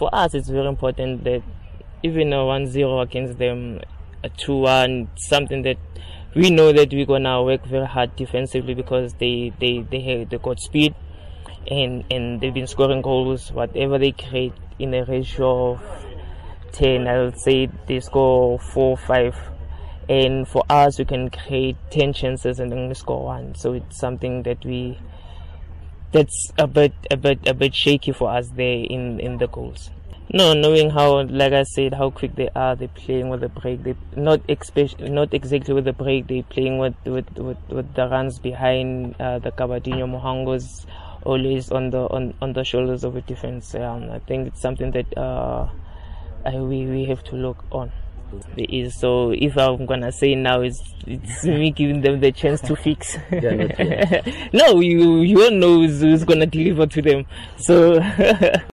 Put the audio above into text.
for us, it's very important that even a 1-0 against them, a 2-1, something that we know that we're gonna work very hard defensively because they they they have they got speed and and they've been scoring goals whatever they create in a ratio of 10 i'll say they score 4 5 and for us we can create 10 chances and only score one. So it's something that we that's a bit a bit a bit shaky for us there in in the goals no, knowing how, like I said, how quick they are, they're playing with the break. They not especially, not exactly with the break. They're playing with with with, with the runs behind uh, the Gabadinho Mhangos, always on the on, on the shoulders of the defense. Um, I think it's something that uh, I, we we have to look on. Is so if I'm gonna say now it's it's me giving them the chance to fix. no, you you don't know who's, who's gonna deliver to them. So